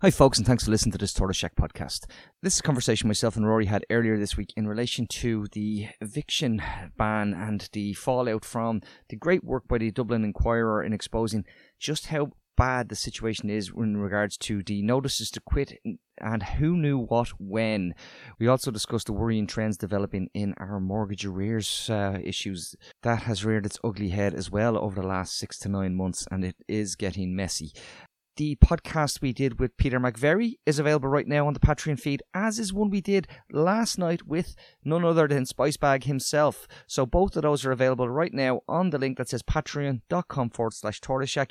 Hi, folks, and thanks for listening to this Tortoise Shack podcast. This is a conversation myself and Rory had earlier this week in relation to the eviction ban and the fallout from the great work by the Dublin Inquirer in exposing just how bad the situation is in regards to the notices to quit and who knew what when. We also discussed the worrying trends developing in our mortgage arrears uh, issues. That has reared its ugly head as well over the last six to nine months, and it is getting messy. The podcast we did with Peter McVerry is available right now on the Patreon feed, as is one we did last night with none other than Spicebag himself. So both of those are available right now on the link that says patreon.com forward slash tortoiseshack.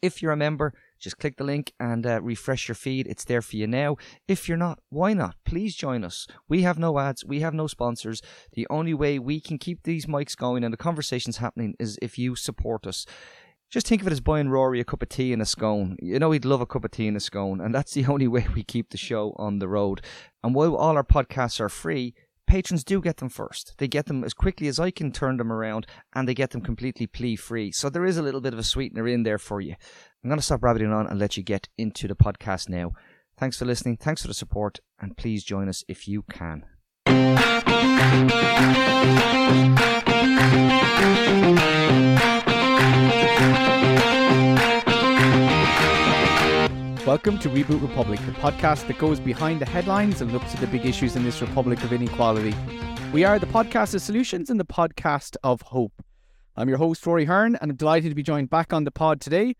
If you're a member, just click the link and uh, refresh your feed. It's there for you now. If you're not, why not? Please join us. We have no ads, we have no sponsors. The only way we can keep these mics going and the conversations happening is if you support us just think of it as buying Rory a cup of tea and a scone. You know he'd love a cup of tea and a scone, and that's the only way we keep the show on the road. And while all our podcasts are free, patrons do get them first. They get them as quickly as I can turn them around, and they get them completely plea free. So there is a little bit of a sweetener in there for you. I'm going to stop rabbiting on and let you get into the podcast now. Thanks for listening. Thanks for the support, and please join us if you can. Welcome to Reboot Republic, the podcast that goes behind the headlines and looks at the big issues in this republic of inequality. We are the podcast of solutions and the podcast of hope. I'm your host, Rory Hearne, and I'm delighted to be joined back on the pod today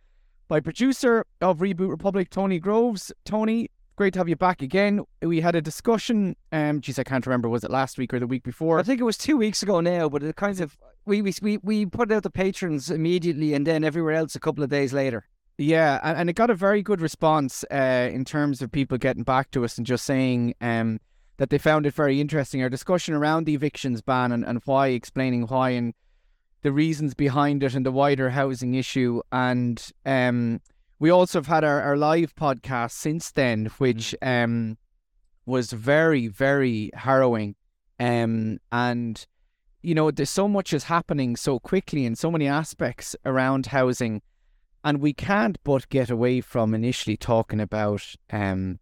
by producer of Reboot Republic, Tony Groves. Tony, great to have you back again. We had a discussion, um, geez, I can't remember, was it last week or the week before? I think it was two weeks ago now, but it kind of, we, we, we put out the patrons immediately and then everywhere else a couple of days later. Yeah, and, and it got a very good response uh, in terms of people getting back to us and just saying um, that they found it very interesting. Our discussion around the evictions ban and, and why, explaining why and the reasons behind it and the wider housing issue. And um, we also have had our, our live podcast since then, which mm. um, was very, very harrowing. Um, and, you know, there's so much is happening so quickly in so many aspects around housing and we can't but get away from initially talking about um,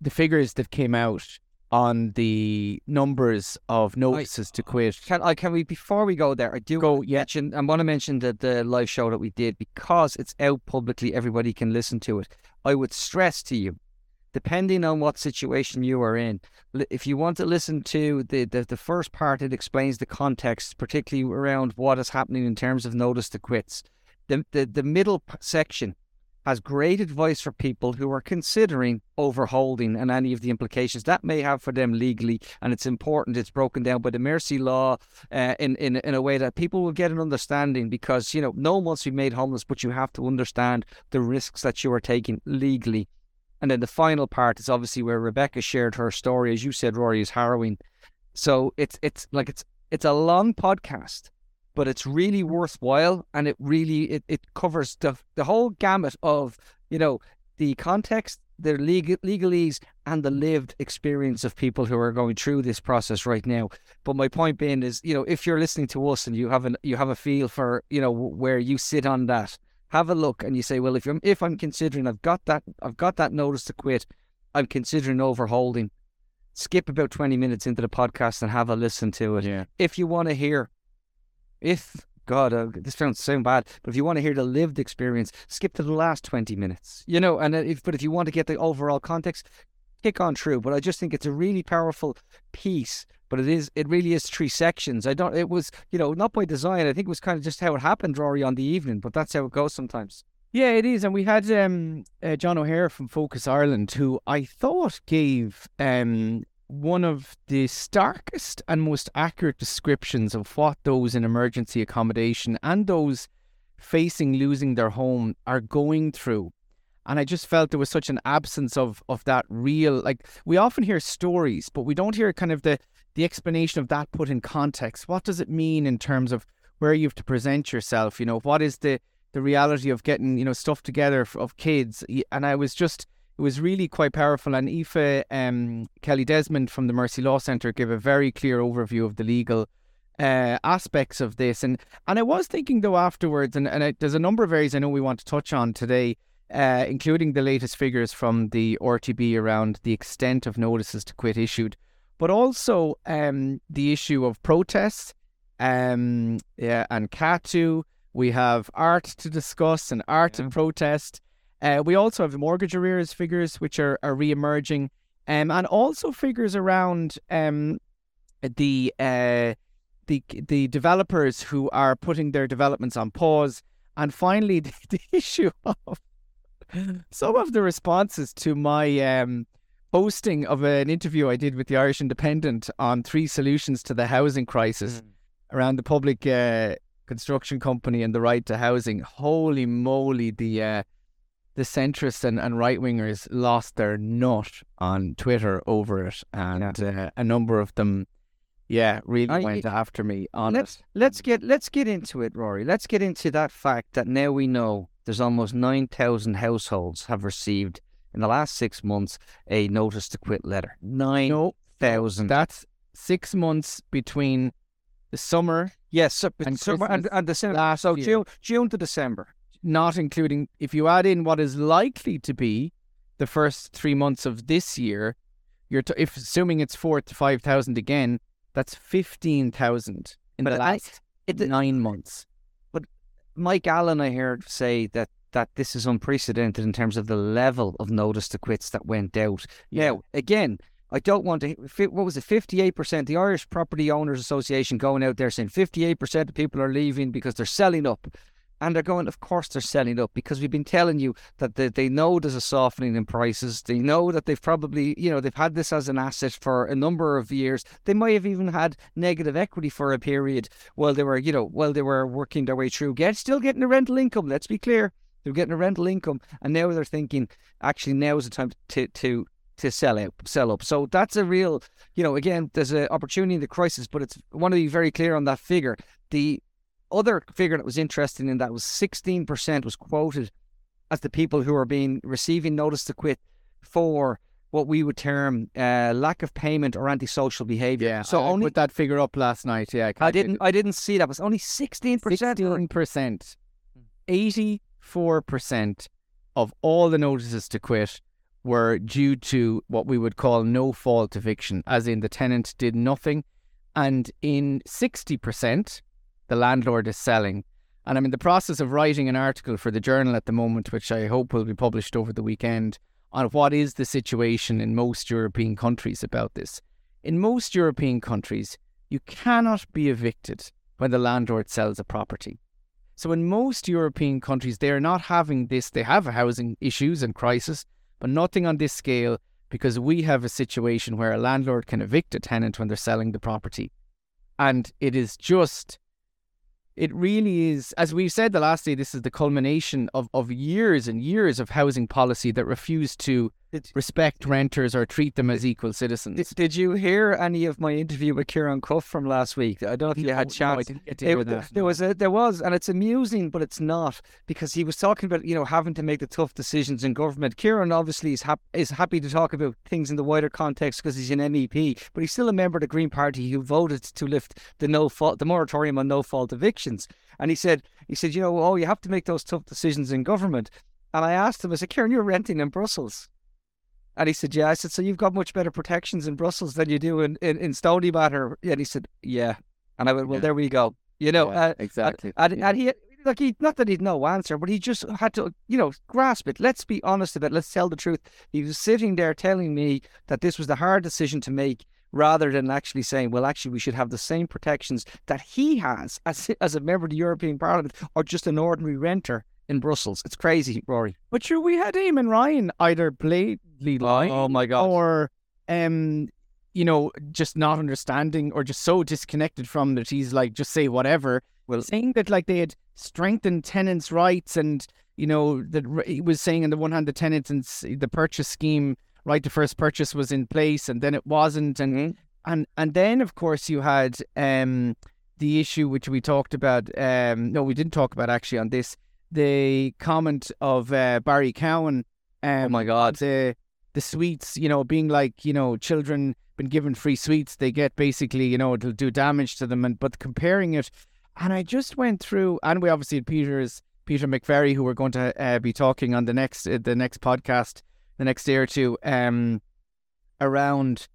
the figures that came out on the numbers of notices I, to quit. Can I can we before we go there? I do go. Yeah. mention. I want to mention that the live show that we did because it's out publicly. Everybody can listen to it. I would stress to you, depending on what situation you are in, if you want to listen to the the, the first part, it explains the context, particularly around what is happening in terms of notice to quits the, the, the middle section has great advice for people who are considering overholding and any of the implications that may have for them legally. And it's important. It's broken down by the mercy law uh, in, in in a way that people will get an understanding because you know no one wants to be made homeless, but you have to understand the risks that you are taking legally. And then the final part is obviously where Rebecca shared her story, as you said, Rory is harrowing. So it's it's like it's it's a long podcast but it's really worthwhile and it really it, it covers the the whole gamut of you know the context the legal, legalese and the lived experience of people who are going through this process right now but my point being is you know if you're listening to us and you have an you have a feel for you know where you sit on that have a look and you say well if I'm if I'm considering I've got that I've got that notice to quit I'm considering overholding skip about 20 minutes into the podcast and have a listen to it yeah. if you want to hear if God, uh, this sounds so bad, but if you want to hear the lived experience, skip to the last 20 minutes, you know, and if, but if you want to get the overall context, kick on through. But I just think it's a really powerful piece, but it is, it really is three sections. I don't, it was, you know, not by design. I think it was kind of just how it happened, Rory, on the evening, but that's how it goes sometimes. Yeah, it is. And we had um, uh, John O'Hare from Focus Ireland, who I thought gave um, one of the starkest and most accurate descriptions of what those in emergency accommodation and those facing losing their home are going through. And I just felt there was such an absence of of that real like we often hear stories, but we don't hear kind of the the explanation of that put in context. What does it mean in terms of where you have to present yourself? You know, what is the the reality of getting you know stuff together of kids? And I was just it was really quite powerful. And Aoife um, Kelly Desmond from the Mercy Law Centre gave a very clear overview of the legal uh, aspects of this. And and I was thinking though afterwards, and, and I, there's a number of areas I know we want to touch on today. uh, including the latest figures from the RTB around the extent of notices to quit issued, but also um, the issue of protests um, yeah, and CATU. We have art to discuss and art Yeah. and protest. Uh, we also have the mortgage arrears figures, which are, are re-emerging, um, and also figures around um, the uh, the the developers who are putting their developments on pause, and finally the, the issue of some of the responses to my um, posting of an interview I did with the Irish Independent on three solutions to the housing crisis around the public uh, construction company and the right to housing. Holy moly, the uh, the centrists and, and right wingers lost their nut on Twitter over it, and uh, a number of them, yeah, really I- went after me on let's it. let's get let's get into it, Rory. Let's get into that fact that now we know there's almost nine thousand households have received in the last six months a notice to quit letter. Nine No, thousand. that's six months between the summer, yes, and so- and, and December. last So year. June June to December. not including if you add in what is likely to be the first three months of this year. You're t- if assuming it's four to five thousand again, that's fifteen thousand in But the I- last it- nine months. But Mike Allen, I heard say that that this is unprecedented in terms of the level of notice to quits that went out. Now, again, I don't want to. What was it? Fifty-eight percent. The Irish Property Owners Association going out there saying fifty-eight percent of people are leaving because they're selling up, and they're going. Of course, they're selling up because we've been telling you that they, they know there's a softening in prices. They know that they've probably, you know, they've had this as an asset for a number of years. They might have even had negative equity for a period while they were, you know, while they were working their way through. Get still getting a rental income. Let's be clear. They're getting a rental income, and now they're thinking, actually, now is the time to to to sell out, sell up. So that's a real, you know, again, there's an opportunity in the crisis, but it's I want to be very clear on that figure. The other figure that was interesting in that was 16% was quoted as the people who are being receiving notice to quit for what we would term uh, lack of payment or antisocial behaviour. Yeah, so I only, put that figure up last night. Yeah, I, I didn't. I didn't see that. It was only sixteen percent. Sixteen percent. Eighty 94% of all the notices to quit were due to what we would call no fault eviction, as in the tenant did nothing. And in 60%, the landlord is selling. And I'm in the process of writing an article for the journal at the moment, which I hope will be published over the weekend, on what is the situation in most European countries about this. In most European countries, you cannot be evicted when the landlord sells a property. So in most European countries, they are not having this. They have housing issues and crisis, but nothing on this scale because we have a situation where a landlord can evict a tenant when they're selling the property. And it is just, it really is, as we've said the last day, this is the culmination of, of years and years of housing policy that refused to Did- respect renters or treat them as equal citizens. Did, did you hear any of my interview with Ciarán Cuffe from last week? I don't know if you had No, chance. no, I didn't get to It- hear th- that. There was a, there was, and it's amusing, but it's not because he was talking about you know having to make the tough decisions in government. Ciarán obviously is hap- is happy to talk about things in the wider context because he's an MEP, but he's still a member of the Green Party who voted to lift the no fault the moratorium on no fault evictions. And he said he said you know oh you have to make those tough decisions in government. And I asked him I said Ciarán you're renting in Brussels. And he said, Yeah. I said, So you've got much better protections in Brussels than you do in, in, in Stoneybatter. And he said, Yeah. And I went, Well, Yeah. there we go. You know, Yeah, uh, exactly. and, Yeah. and he, like, he, not that he'd no answer, but he just had to, you know, grasp it. Let's be honest about it. Let's tell the truth. He was sitting there telling me that this was the hard decision to make rather than actually saying, well, actually, we should have the same protections that he has as, as a member of the European Parliament or just an ordinary renter in Brussels. It's crazy, Rory. But sure, we had Eamon Ryan either blatantly lying Oh, my God. or, um, you know, just not understanding or just so disconnected from that he's like, just say whatever. Well- saying that like they had strengthened tenants' rights and, you know, that he was saying on the one hand, the tenants and the purchase scheme, right the first purchase was in place and then it wasn't. And, Mhm. and, and then, of course, you had, um, the issue which we talked about, um, no, we didn't talk about actually on this, the comment of uh, Barry Cowen. Um, Oh my God. The the sweets, you know, being like you know, children been given free sweets, they get basically, you know, it'll do damage to them. And but comparing it, and I just went through, and we obviously had Peter's Peter McVerry, who we're going to uh, be talking on the next uh, the next podcast, the next day or two, um, around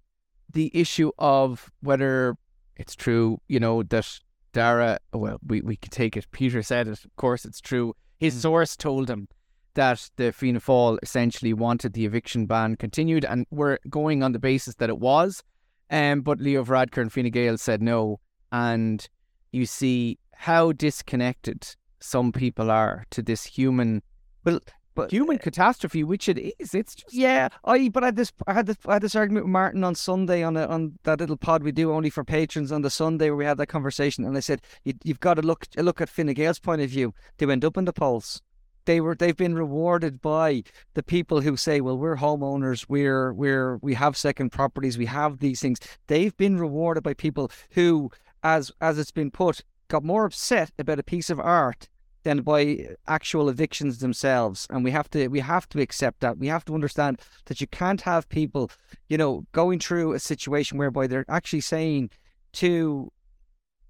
the issue of whether it's true, you know, that Darragh, Well, we we could take it. Peter said it. Of course, it's true. His mm. source told him that the Fianna Fáil essentially wanted the eviction ban continued, and were going on the basis that it was. Um, but Leo Varadkar and Fine Gael said no, and you see how disconnected some people are to this human, well, but human uh, catastrophe, which it is. It's just yeah. I but I had this I had this I had this argument with Martin on Sunday on a, on that little pod we do only for patrons on the Sunday where we had that conversation, and I said you, have got to look look at Fine Gael's point of view. They went up in the polls. They were they've been rewarded by the people who say, well, we're homeowners, we're we're we have second properties, we have these things. They've been rewarded by people who, as as it's been put, got more upset about a piece of art than by actual evictions themselves. And we have to we have to accept that. We have to understand that you can't have people you know going through a situation whereby they're actually saying to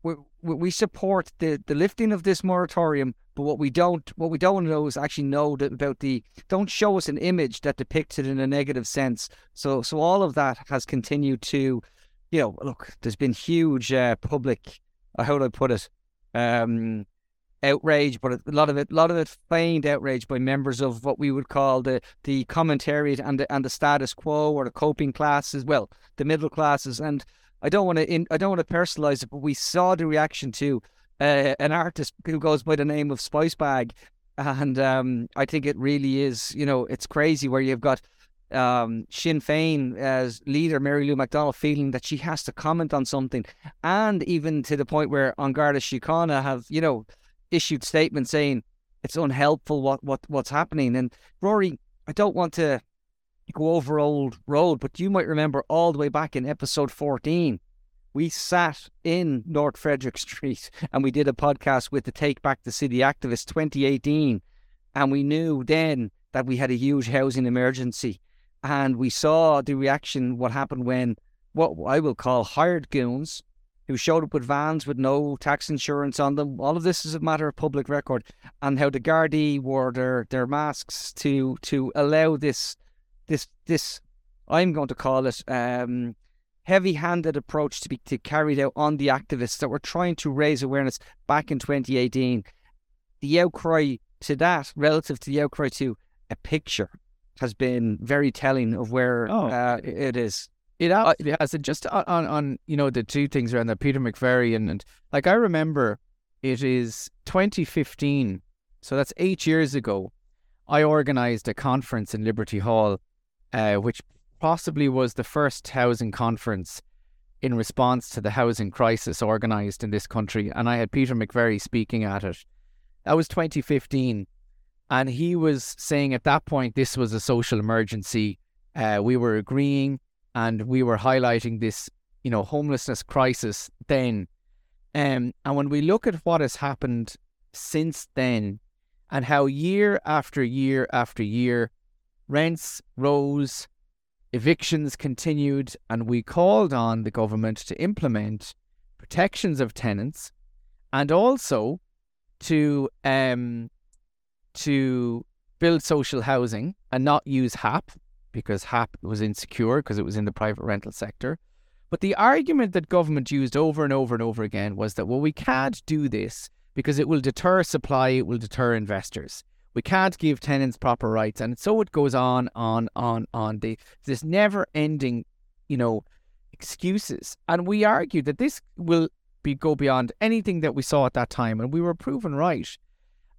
we, we support the, the lifting of this moratorium but what we don't what we don't know is actually know about the don't show us an image that depicts it in a negative sense. So so all of that has continued to you know look there's been huge uh, public how do i put it? Um outrage, but a lot of it, a lot of it feigned outrage by members of what we would call the the commentariat and the and the status quo or the coping classes, well, the middle classes. And I don't want to, I don't want to personalize it, but we saw the reaction to uh, an artist who goes by the name of Spice Bag, and um, I think it really is, you know, it's crazy where you've got. Um, Sinn Féin as leader Mary Lou McDonald feeling that she has to comment on something, and even to the point where An Garda Síochána have, you know, issued statement saying it's unhelpful what, what what's happening. And Rory, I don't want to go over old road, but you might remember all the way back in episode 14, we sat in North Frederick Street and we did a podcast with the Take Back the City activists 2018. And we knew then that we had a huge housing emergency. And we saw the reaction, what happened when what I will call hired goons who showed up with vans with no tax insurance on them. All of this is a matter of public record, and how the Gardaí wore their, their masks to to allow this this this I'm going to call it um, heavy-handed approach to be to carried out on the activists that were trying to raise awareness back in 2018. The outcry to that, relative to the outcry to a picture, has been very telling of where oh. uh, it is. It has. It just on, on, you know the two things around that Peter McVerry and, and like I remember it is 2015, so that's eight years ago. I organised a conference in Liberty Hall, uh, which possibly was the first housing conference in response to the housing crisis organised in this country, and I had Peter McVerry speaking at it. That was 2015, and he was saying at that point this was a social emergency. Uh, we were agreeing and we were highlighting this, you know, homelessness crisis then. Um, and when we look at what has happened since then, and how year after year after year, rents rose, evictions continued, and we called on the government to implement protections of tenants, and also to um, to build social housing and not use HAP, because HAP was insecure because it was in the private rental sector. But the argument that government used over and over and over again was that, well, we can't do this because it will deter supply, it will deter investors. We can't give tenants proper rights. And so it goes on, on, on, on. The, this never ending, you know, excuses. And we argued that this will be go beyond anything that we saw at that time. And we were proven right.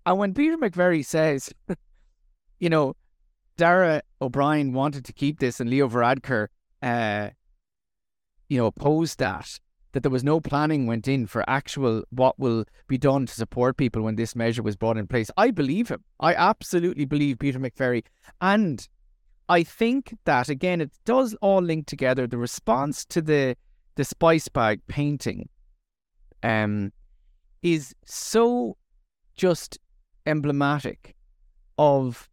And when Peter McVerry says, you know, Darragh O'Brien wanted to keep this, and Leo Varadkar, uh, you know, opposed that. That there was no planning went in for actual what will be done to support people when this measure was brought in place. I believe him. I absolutely believe Peter McVerry, and I think that again it does all link together. The response to the the spice bag painting, um, is so just emblematic of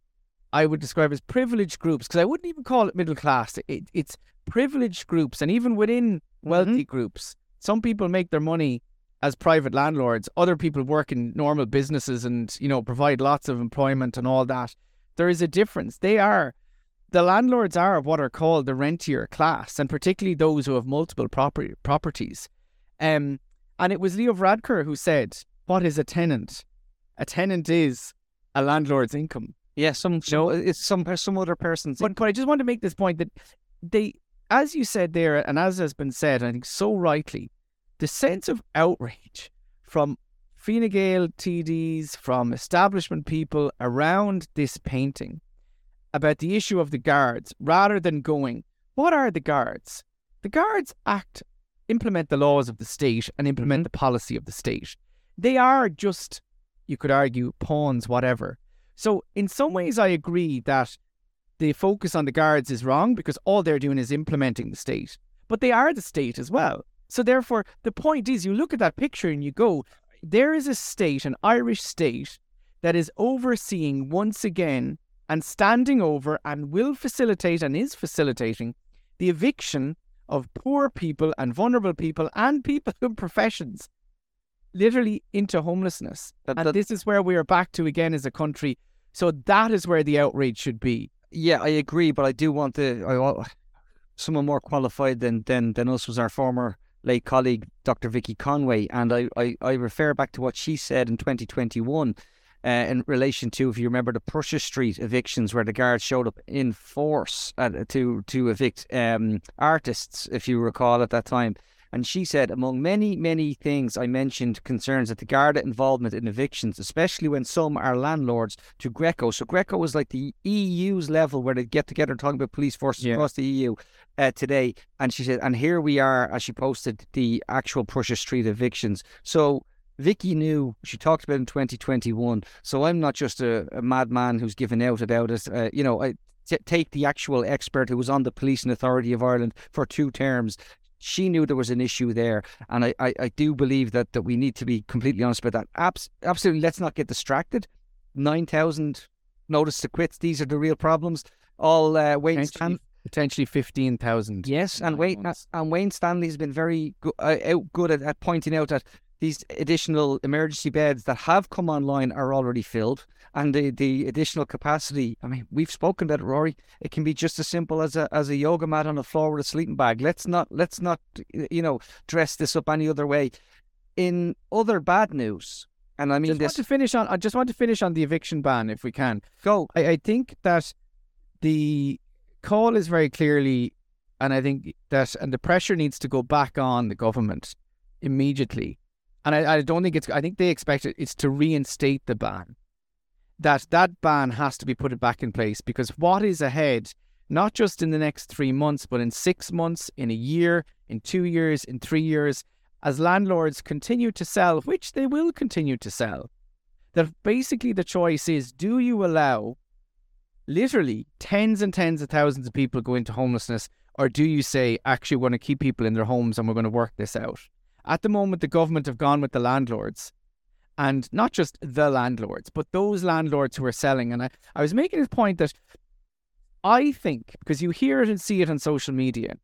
I would describe as privileged groups because I wouldn't even call it middle class. It, it's privileged groups, and even within wealthy mm-hmm. groups, some people make their money as private landlords, other people work in normal businesses and, you know, provide lots of employment and all that. There is a difference. They are, the landlords are what are called the rentier class, and particularly those who have multiple property, properties. Um, and it was Leo Varadkar who said, What is a tenant? A tenant is a landlord's income. Yeah, some, some it's some some other person's. But, but I just want to make this point that they, as you said there, and as has been said, I think so rightly, the sense of outrage from Fine Gael TDs, from establishment people around this painting about the issue of the guards, rather than going, what are the guards? The guards act, implement the laws of the state and implement mm-hmm. the policy of the state. They are just, you could argue, pawns, whatever. So, in some ways, I agree that the focus on the guards is wrong because all they're doing is implementing the state. But they are the state as well. So therefore, the point is, you look at that picture and you go, there is a state, an Irish state, that is overseeing once again and standing over and will facilitate and is facilitating the eviction of poor people and vulnerable people and people in professions literally into homelessness. That, and this is where we are back to again as a country. So that is where the outrage should be. Yeah, I agree, but I do want to. I want someone more qualified than than than us was our former late colleague, Dr. Vicky Conway, and I, I, I refer back to what she said in 2021 uh, in relation to, if you remember, the Prussia Street evictions where the guards showed up in force uh, to to evict um, artists, if you recall at that time. And she said, among many, many things, I mentioned concerns that the Garda involvement in evictions, especially when some are landlords, to Greco. So Greco was like the EU's level where they get together talking about police forces yeah. across the EU uh, today. And she said, and here we are, as she posted the actual Prussia Street evictions. So Vicky knew she talked about in 2021. So I'm not just a, a madman who's given out about it. Uh, you know, I t- take the actual expert who was on the Policing Authority of Ireland for two terms she knew there was an issue there. And I, I, I do believe that, that we need to be completely honest about that. Abs- absolutely, let's not get distracted. 9,000 notice to quits. These are the real problems. All uh, Wayne Stan- potentially 15,000. Yes, and Wayne, and Wayne Stanley's been very go- uh, good at, at pointing out that these additional emergency beds that have come online are already filled and the, the additional capacity i mean we've spoken about it rory. It can be just as simple as a as a yoga mat on the floor with a sleeping bag. Let's not let's not you know dress this up any other way. In other bad news and i mean just this want to finish on i just want to finish on the eviction ban if we can. Go. I, I think that the call is very clearly and i think that and the pressure needs to go back on the government immediately and I, I don't think it's. I think they expect it, it's to reinstate the ban. That that ban has to be put back in place because what is ahead, not just in the next three months, but in six months, in a year, in two years, in three years, as landlords continue to sell, which they will continue to sell. That basically the choice is: do you allow literally tens and tens of thousands of people go into homelessness, or do you say actually we're going to keep people in their homes and we're going to work this out? At the moment, the government have gone with the landlords. And not just the landlords, but those landlords who are selling. And I, I was making this point that I think, because you hear it and see it on social media,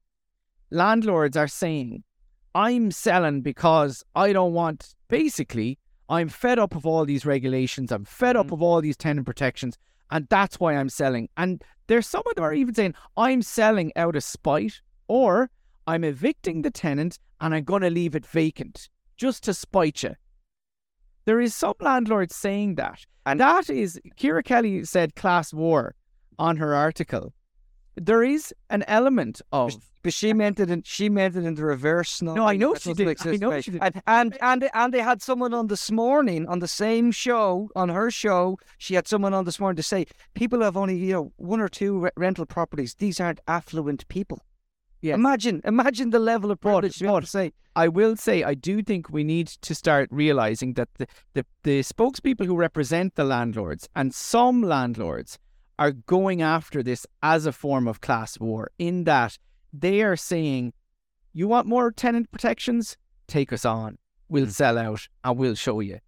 landlords are saying, I'm selling because I don't want, basically, I'm fed up of all these regulations. I'm fed up mm-hmm. of all these tenant protections. And that's why I'm selling. And there's some of them are even saying, I'm selling out of spite or I'm evicting the tenant and I'm going to leave it vacant just to spite you. There is some landlords saying that. And that is, Ciara Kelly said class war on her article. There is an element of. But she meant it in she meant it in the reverse. No, I know she did. I know she did. And, and and and they had someone on this morning on the same show on her show. She had someone on this morning to say people have only you know one or two re- rental properties. These aren't affluent people. Yes. Imagine, imagine the level of privilege. But, but say, I will say, I do think we need to start realizing that the, the, the spokespeople who represent the landlords and some landlords are going after this as a form of class war. In that they are saying, "You want more tenant protections? Take us on. We'll mm. sell out and we'll show you."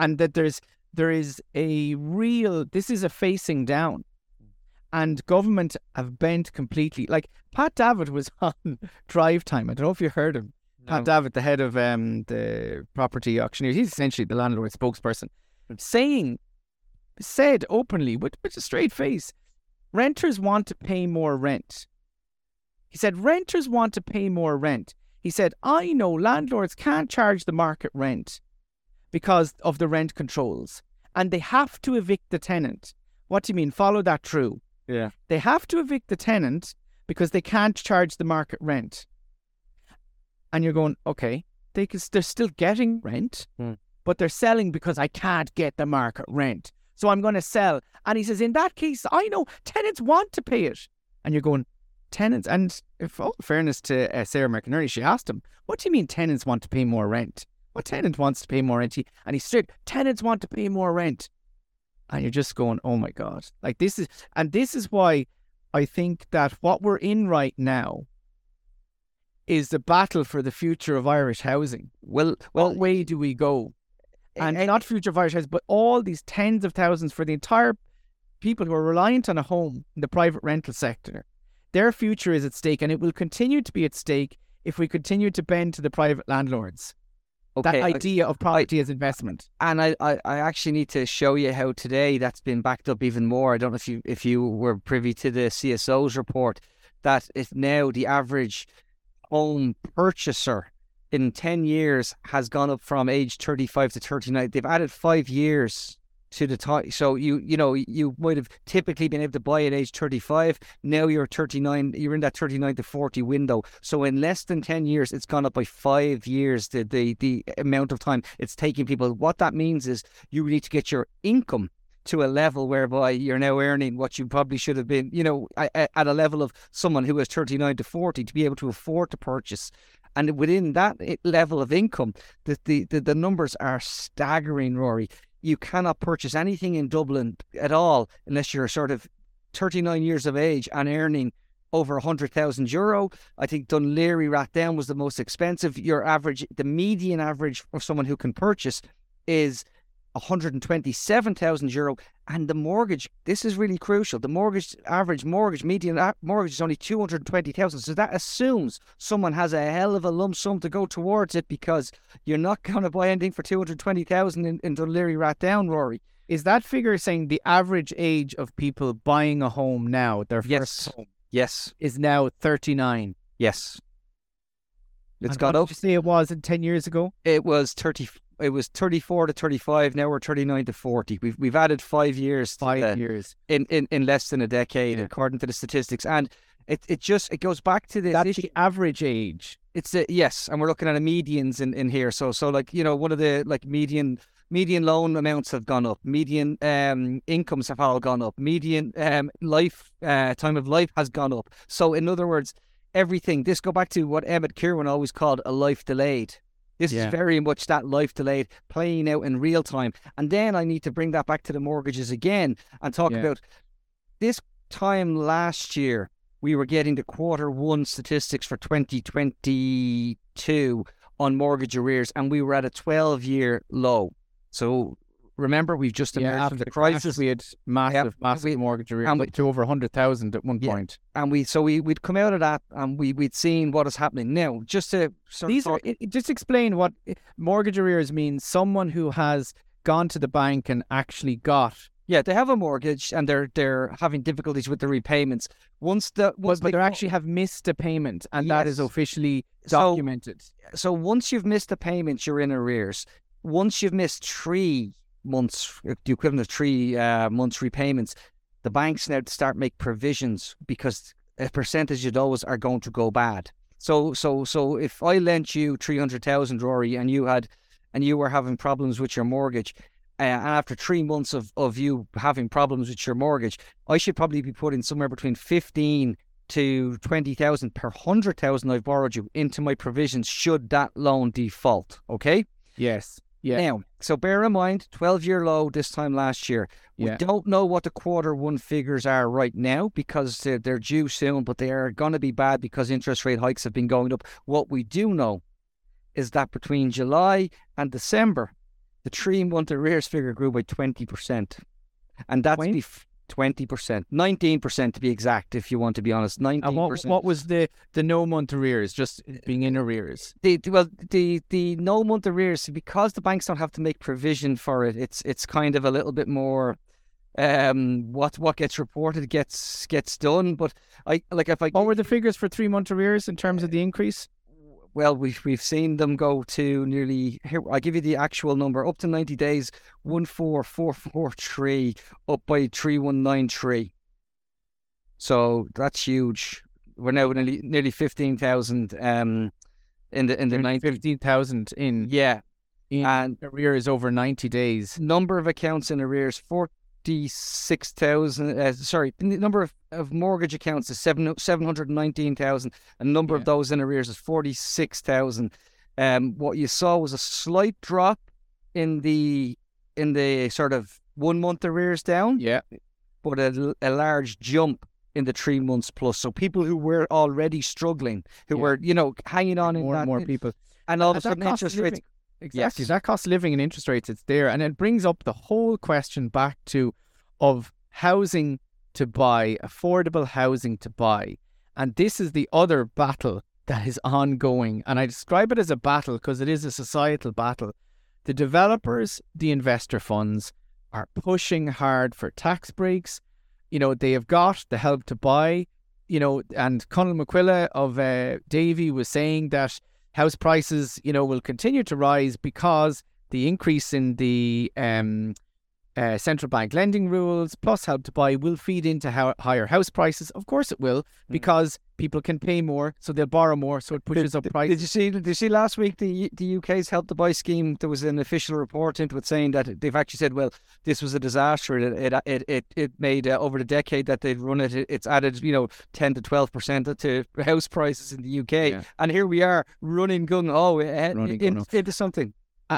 And that there's there is a real. This is a facing down and government have bent completely. Like Pat Davitt was on Drive Time. I don't know if you heard him, Pat Davitt, the head of um, the property auctioneers, he's essentially the landlord spokesperson, saying, said openly with, with a straight face, renters want to pay more rent. He said, renters want to pay more rent. He said, I know landlords can't charge the market rent because of the rent controls and they have to evict the tenant. What do you mean? Follow that through. Yeah. They have to evict the tenant because they can't charge the market rent. And you're going, okay, they can, they're still getting rent, Hmm. but they're selling because I can't get the market rent. So I'm going to sell. And he says, in that case, I know tenants want to pay it. And you're going, tenants. And if all fairness to uh, Sarah McInerney, she asked him, what do you mean tenants want to pay more rent? What tenant wants to pay more rent? He, and he's straight, tenants want to pay more rent. And you're just going, oh my God. Like this is, and this is why I think that what we're in right now is the battle for the future of Irish housing. Well, well, What way do we go? And eh, not future of Irish housing, but all these tens of thousands for the entire people who are reliant on a home in the private rental sector. Their future is at stake, and it will continue to be at stake if we continue to bend to the private landlords. Okay. that I- idea of property as investment. and I, I, I actually need to show you how today that's been backed up even more. I don't know if you if you were privy to the CSO's report that if now the average home purchaser in ten years has gone up from age thirty five to thirty nine. They've added five years to the time. So you you know you might have typically been able to buy at age thirty five. Now you're thirty nine. You're in that thirty nine to forty window. So in less than ten years, it's gone up by five years. The the the amount of time it's taking people. What that means is you need to get your income to a level whereby you're now earning what you probably should have been, you know, at a level of someone who is 39 to 40 to be able to afford to purchase. And within that eh, level of income, the, the, the numbers are staggering, Rory. You cannot purchase anything in Dublin at all unless you're sort of 39 years of age and earning over 100,000 euro. I think Dún Laoghaire-Rathdown was the most expensive. Your average, the median average for someone who can purchase is 127,000 euro. And the mortgage, this is really crucial. The mortgage, average mortgage, median mortgage is only 220,000. So that assumes someone has a hell of a lump sum to go towards it because you're not going to buy anything for 220,000 in, in Dún Laoghaire-Rathdown, Rory. Is that figure saying the average age of people buying a home now, their Yes. first home, Yes. is now 39? Yes. It's And gone what up. Did you say it was in 10 years ago? It was 30. It was 34 to 35. Now we're 39 to 40. We've we've added five years. Five the- years. in, in, in less than a decade, Yeah. according to the statistics. And it, it just it goes back to this That's issue. the average age. It's a, yes, and we're looking at a medians in, in here. So so like you know one of the like median median loan amounts have gone up. Median um incomes have all gone up. Median um life uh, time of life has gone up. So in other words, everything. This go back to what Emmet Kirwan always called a life delayed. This Yeah. is very much that life delayed playing out in real time. And then I need to bring that back to the mortgages again and talk Yeah. about this time last year. We were getting the quarter one statistics for 2022 on mortgage arrears, and we were at a 12 year low. So remember, we've just emerged yeah, from the crisis. we had massive, massive we- mortgage arrears and we- up to over 100,000 at one Yeah. point. and we so we we'd come out of that and we we'd seen what is happening now. Just to These are, it, just explain what eh, mortgage arrears means. Someone who has gone to the bank and actually got, yeah, they have a mortgage and they're they're having difficulties with the repayments. Once the once but they they actually have missed a payment, and that is Yes. officially So- documented. so once you've missed a payment, you're in arrears. Once you've missed three months, the equivalent of three uh, months repayments, the banks now start make provisions because a percentage of those are going to go bad. So so so if I lent you three hundred thousand, Rory, and you had and you were having problems with your mortgage. Uh, and after three months of, of you having problems with your mortgage, I should probably be putting somewhere between fifteen to twenty thousand per hundred thousand I've borrowed you into my provisions should that loan default. Okay. Yes. Yeah. Now, so bear in mind, twelve year low this time last year. We Yeah. don't know what the quarter one figures are right now because they're, they're due soon, but they are going to be bad because interest rate hikes have been going up. What we do know is that between July and December, the three month arrears figure grew by twenty percent, and that's bef- twenty percent, nineteen percent to be exact. If you want to be honest, nineteen And what, percent. what was the the no month arrears? Just being in arrears. the, the- well the the no month arrears because the banks don't have to make provision for it. It's it's kind of a little bit more. Um, what what gets reported gets gets done. But I like if I What were the figures for three month arrears in terms of the increase? well, we've we've seen them go to nearly. Here, I give you the actual number up to ninety days, one four four four three up by three one nine three. So that's huge. We're now nearly nearly fifteen thousand. Um, in the in the 90, fifteen thousand in yeah, in and arrears over ninety days. Number of accounts in arrears four 56,000, uh, sorry, the number of, of mortgage accounts is 7, 719,000. A number yeah. of those in arrears is 46,000. Um, what you saw was a slight drop in the in the sort of one month arrears down. Yeah. But a, a large jump in the three months plus. So people who were already struggling, who yeah. were, you know, hanging on in more that, and more people. And all of a sudden interest rates Exactly. Yes. That cost of living and interest rates, it's there. And it brings up the whole question back to of housing to buy, affordable housing to buy. And this is the other battle that is ongoing. And I describe it as a battle because it is a societal battle. The developers, the investor funds are pushing hard for tax breaks. You know, they have got the help to buy, you know, and Conall MacCoille of uh, Davy was saying that house prices, you know, will continue to rise because the increase in the um, uh, central bank lending rules plus help to buy will feed into how higher house prices. Of course, it will because people can pay more, so they'll borrow more, so it pushes up prices. Did you see? Did you see last week the the UK's help to buy scheme? There was an official report into it saying that they've actually said, well, this was a disaster. It it it it, it made uh, over the decade that they've run it, it, it's added you know ten to twelve percent to house prices in the UK, Yeah. and here we are running gung uh, Running in, gung-ho. into something.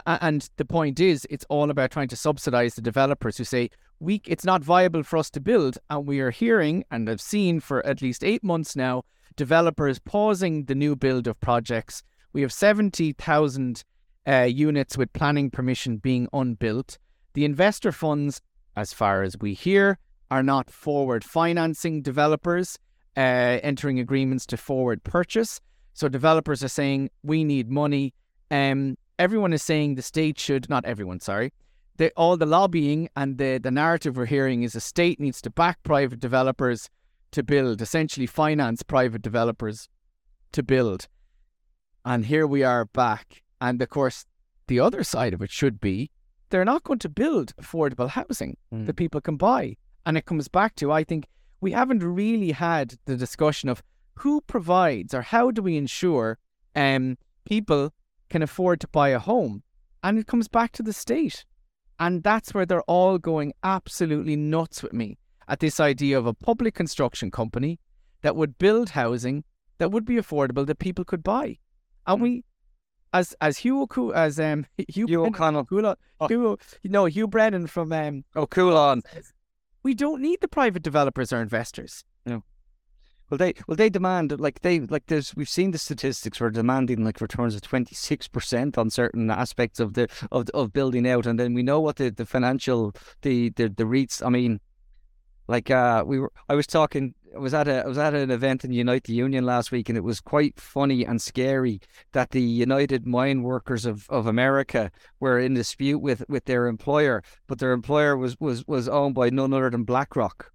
And the point is, it's all about trying to subsidize the developers who say we it's not viable for us to build, and we are hearing and have seen for at least eight months now developers pausing the new build of projects. We have seventy thousand uh, units with planning permission being unbuilt. The investor funds, as far as we hear, are not forward financing developers, uh, entering agreements to forward purchase. So developers are saying we need money. Um, everyone is saying the state should not everyone, sorry. The, all the lobbying and the, the narrative we're hearing is the state needs to back private developers to build, essentially finance private developers to build. And here we are back. And of course, the other side of it should be they're not going to build affordable housing Mm. that people can buy. And it comes back to, I think, we haven't really had the discussion of who provides or how do we ensure um, people can afford to buy a home. And it comes back to the state. And that's where they're all going absolutely nuts with me at this idea of a public construction company that would build housing that would be affordable that people could buy. And we, as as Hugh as um Hugh, Hugh O'Connell. Hugh, Oh. Hugh, no Hugh Brennan from um Oh, cool on. we don't need the private developers or investors. Well, they well they demand like they like there's we've seen the statistics were demanding like returns of twenty six percent on certain aspects of the of of building out, and then we know what the, the financial the the the REITs. I mean, like uh we were I was talking I was at a I was at an event in Unite the Union last week, and it was quite funny and scary that the United Mine Workers of, of America were in dispute with with their employer, but their employer was was was owned by none other than BlackRock.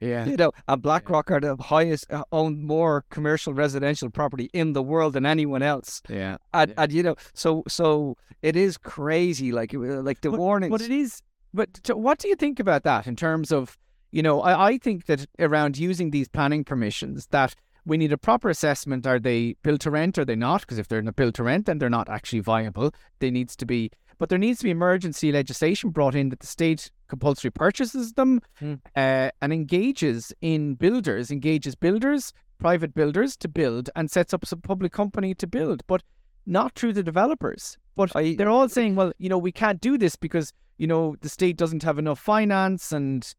Yeah. You know, and BlackRock are the highest uh, own more commercial residential property in the world than anyone else. Yeah. And, Yeah. and you know, so so it is crazy. Like uh, like the But- warnings. But it is. But t- what do you think about that in terms of, you know, I, I think that around using these planning permissions, that we need a proper assessment. Are they built to rent? Are they not? Because if they're not built to rent, then they're not actually viable. They needs to be. But there needs to be emergency legislation brought in that the state compulsory purchases them Hmm. uh, and engages in builders, engages builders, private builders to build and sets up some public company to build, but not through the developers. But I- they're all saying, well, you know, we can't do this because, you know, the state doesn't have enough finance and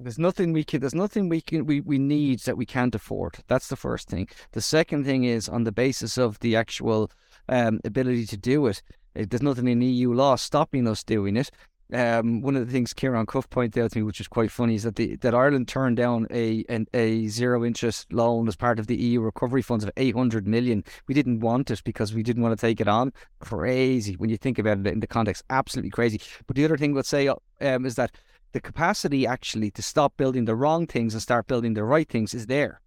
There's nothing we can. There's nothing we can. We, we need that we can't afford. That's the first thing. The second thing is on the basis of the actual um, ability to do it. eh, There's nothing in EU law stopping us doing it. Um, one of the things Ciarán Cuffe pointed out to me, which was quite funny, is that the, that Ireland turned down a an, a zero interest loan as part of the EU recovery funds of 800 million. We didn't want it because we didn't want to take it on. Crazy when you think about it in the context, absolutely crazy. But the other thing we'll say um, is that the capacity actually to stop building the wrong things and start building the right things is there.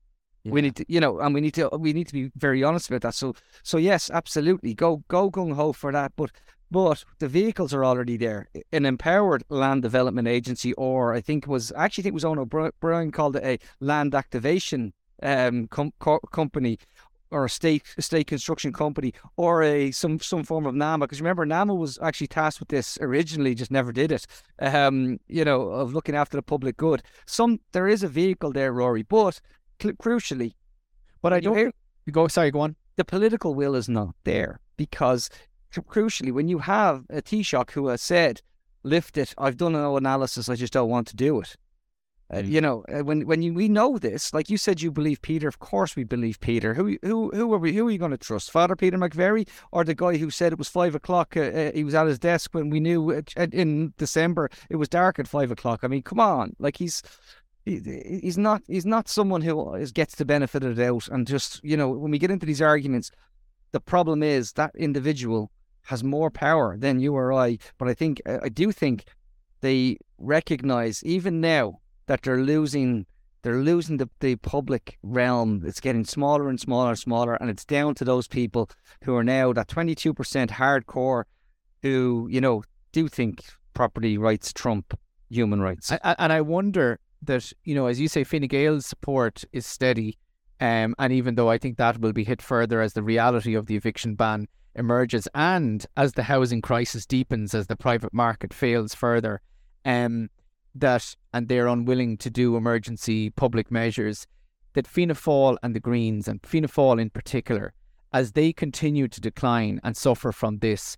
Yeah. We need to, you know, and we need to we need to be very honest about that. So so yes, absolutely, go go gung ho for that. But but the vehicles are already there. An empowered land development agency, or I think it was actually I think it was Eoin O'Brien called it a land activation um, com- co- company, or a state a state construction company, or a some some form of NAMA. Because remember, NAMA was actually tasked with this originally, just never did it. Um, you know, of looking after the public good. Some there is a vehicle there, Rory, but crucially. But I don't. Hear, go. Sorry, go on. The political will is not there because, crucially, when you have a Taoiseach who has said, "Lift it," I've done no analysis. I just don't want to do it. Uh, mm. you know, uh, when when you, we know this, like you said, you believe Peter. Of course, we believe Peter. Who who who are we? Who are you going to trust? Father Peter McVerry or the guy who said it was five o'clock? Uh, uh, he was at his desk when we knew uh, in December it was dark at five o'clock. I mean, come on, like he's he's not he's not someone who is, gets the benefit of the doubt and just you know when we get into these arguments the problem is that individual has more power than you or I but I think I do think they recognize even now that they're losing they're losing the, the public realm. It's getting smaller and smaller and smaller and it's down to those people who are now that 22% hardcore who you know do think property rights trump human rights. I, and I wonder that you know, as you say, Fine Gael's support is steady, um, and even though I think that will be hit further as the reality of the eviction ban emerges, and as the housing crisis deepens, as the private market fails further, um, that and they're unwilling to do emergency public measures, that Fianna Fáil and the Greens and Fianna Fáil in particular, as they continue to decline and suffer from this,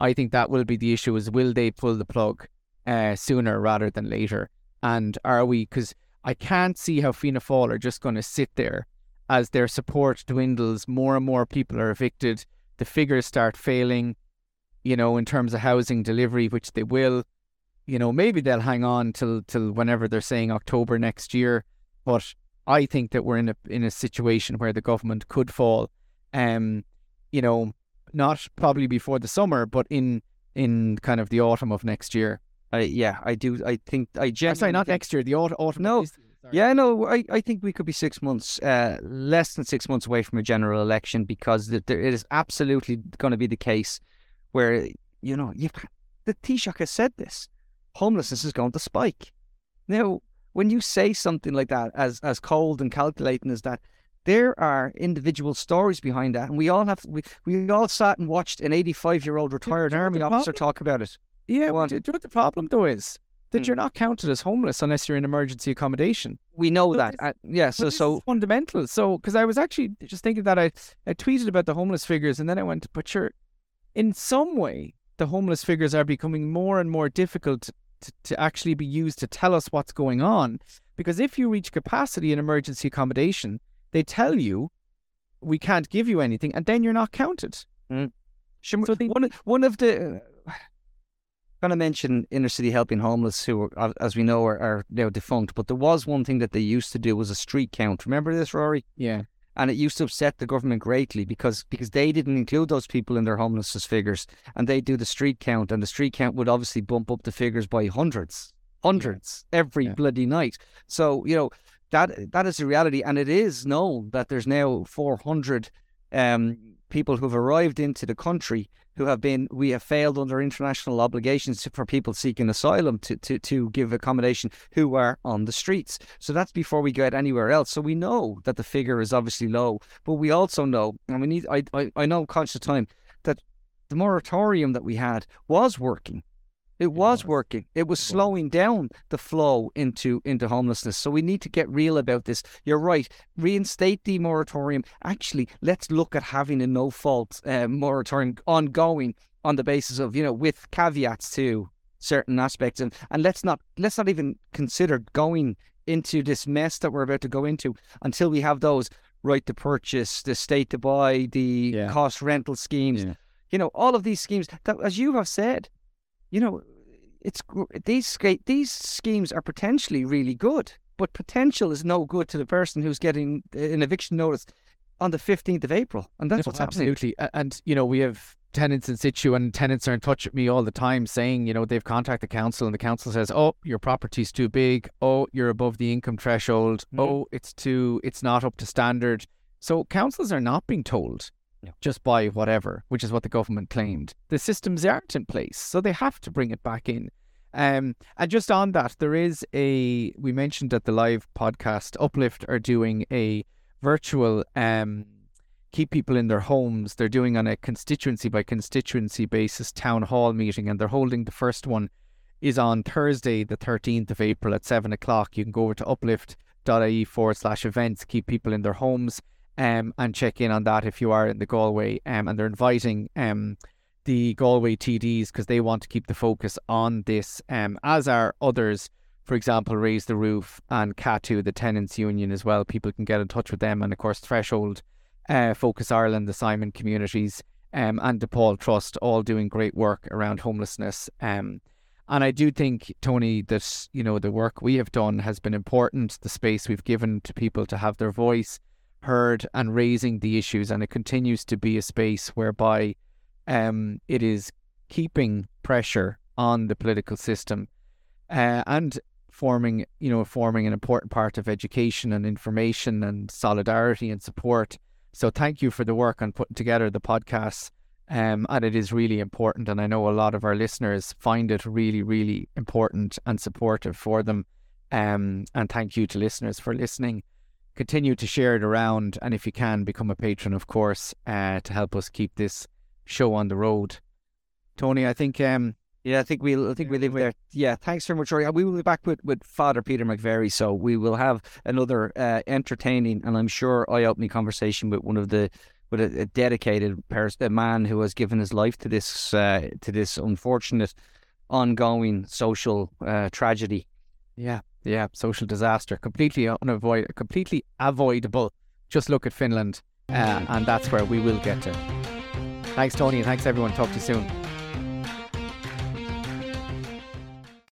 I think that will be the issue: is will they pull the plug uh, sooner rather than later? And are we, because I can't see how Fianna Fáil are just going to sit there as their support dwindles, more and more people are evicted, the figures start failing, you know, in terms of housing delivery, which they will. You know, maybe they'll hang on till till whenever they're saying October next year. But I think that we're in a in a situation where the government could fall. Um, you know, not probably before the summer, but in in kind of the autumn of next year. I yeah, I do. I think I genuinely. Sorry, not next year. The autumn. autumn no. Yeah, no. I, I think we could be six months, uh, less than six months away from a general election because the, there, it is absolutely going to be the case where you know you've, the Taoiseach has said this. Homelessness is going to spike. Now, when you say something like that, as as cold and calculating as that, there are individual stories behind that, and we all have we we all sat and watched an eighty five year old retired army officer talk about it. Yeah, do you know what the problem though is? That mm. you're not counted as homeless unless you're in emergency accommodation. We know so that. Uh, yeah, so so fundamental. So because I was actually just thinking that I I tweeted about the homeless figures and then I went, but sure, in some way the homeless figures are becoming more and more difficult to, to actually be used to tell us what's going on. Because if you reach capacity in emergency accommodation, they tell you we can't give you anything, and then you're not counted. Mm. So one one of the going to mention inner city helping homeless, who, uh, as we know, are, are now defunct. But there was one thing that they used to do was a street count. Remember this, Rory? Yeah. And it used to upset the government greatly because because they didn't include those people in their homelessness figures, and they do the street count, and the street count would obviously bump up the figures by hundreds, hundreds yeah. every yeah. bloody night. So you know that that is the reality, and it is known that there's now 400 um, people who've arrived into the country who have been we have failed under international obligations for people seeking asylum to, to, to give accommodation who are on the streets. So that's before we get anywhere else. So we know that the figure is obviously low, but we also know, and we need I I, I know conscious time that the moratorium that we had was working. It was working. It was slowing down the flow into into homelessness. So we need to get real about this. You're right. Reinstate the moratorium. Actually, let's look at having a no fault uh, moratorium ongoing on the basis of you know with caveats to certain aspects and and let's not let's not even consider going into this mess that we're about to go into until we have those right to purchase, the state to buy, the yeah. cost rental schemes. Yeah. You know, all of these schemes that, as you have said, you know, it's these these schemes are potentially really good, but potential is no good to the person who's getting an eviction notice on the 15th of April. And that's what's absolutely. happening. And, you know, we have tenants in situ and tenants are in touch with me all the time saying, you know, they've contacted the council and the council says, oh, your property's too big. Oh, you're above the income threshold. Mm-hmm. Oh, it's too, it's not up to standard. So councils are not being told just by whatever, which is what the government claimed. The systems aren't in place. So they have to bring it back in. Um, and just on that, there is a, we mentioned that the live podcast Uplift are doing a virtual um, keep people in their homes. They're doing on a constituency by constituency basis town hall meeting, and they're holding the first one is on Thursday, the 13th of April at 7 o'clock. You can go over to uplift.ie forward slash events, keep people in their homes, um, and check in on that if you are in the Galway. Um, and they're inviting um, the Galway TDs because they want to keep the focus on this, um, as are others for example, Raise the Roof and CATU, the tenants union as well. People can get in touch with them. And of course, Threshold, uh, Focus Ireland, the Simon Communities, um, and the Paul Trust, all doing great work around homelessness. Um, and I do think, Tony, that, you know, the work we have done has been important, the space we've given to people to have their voice heard and raising the issues. And it continues to be a space whereby um, it is keeping pressure on the political system uh, and forming, you know, forming an important part of education and information and solidarity and support. So thank you for the work on putting together the podcast. Um, and it is really important. And I know a lot of our listeners find it really, really important and supportive for them. Um, and thank you to listeners for listening. Continue to share it around. And if you can, become a patron, of course, uh, to help us keep this show on the road. Tony, I think um, yeah, I think we'll. I think we leave there. Yeah, thanks very much, Rory. We will be back with, with Father Peter McVerry, so we will have another uh, entertaining and I'm sure eye-opening conversation with one of the with a, a dedicated person, a man who has given his life to this uh, to this unfortunate, ongoing social uh, tragedy. Yeah, yeah, social disaster, completely unavoid, completely avoidable. Just look at Finland, uh, and that's where we will get to. Thanks, Tony, and thanks everyone. Talk to you soon.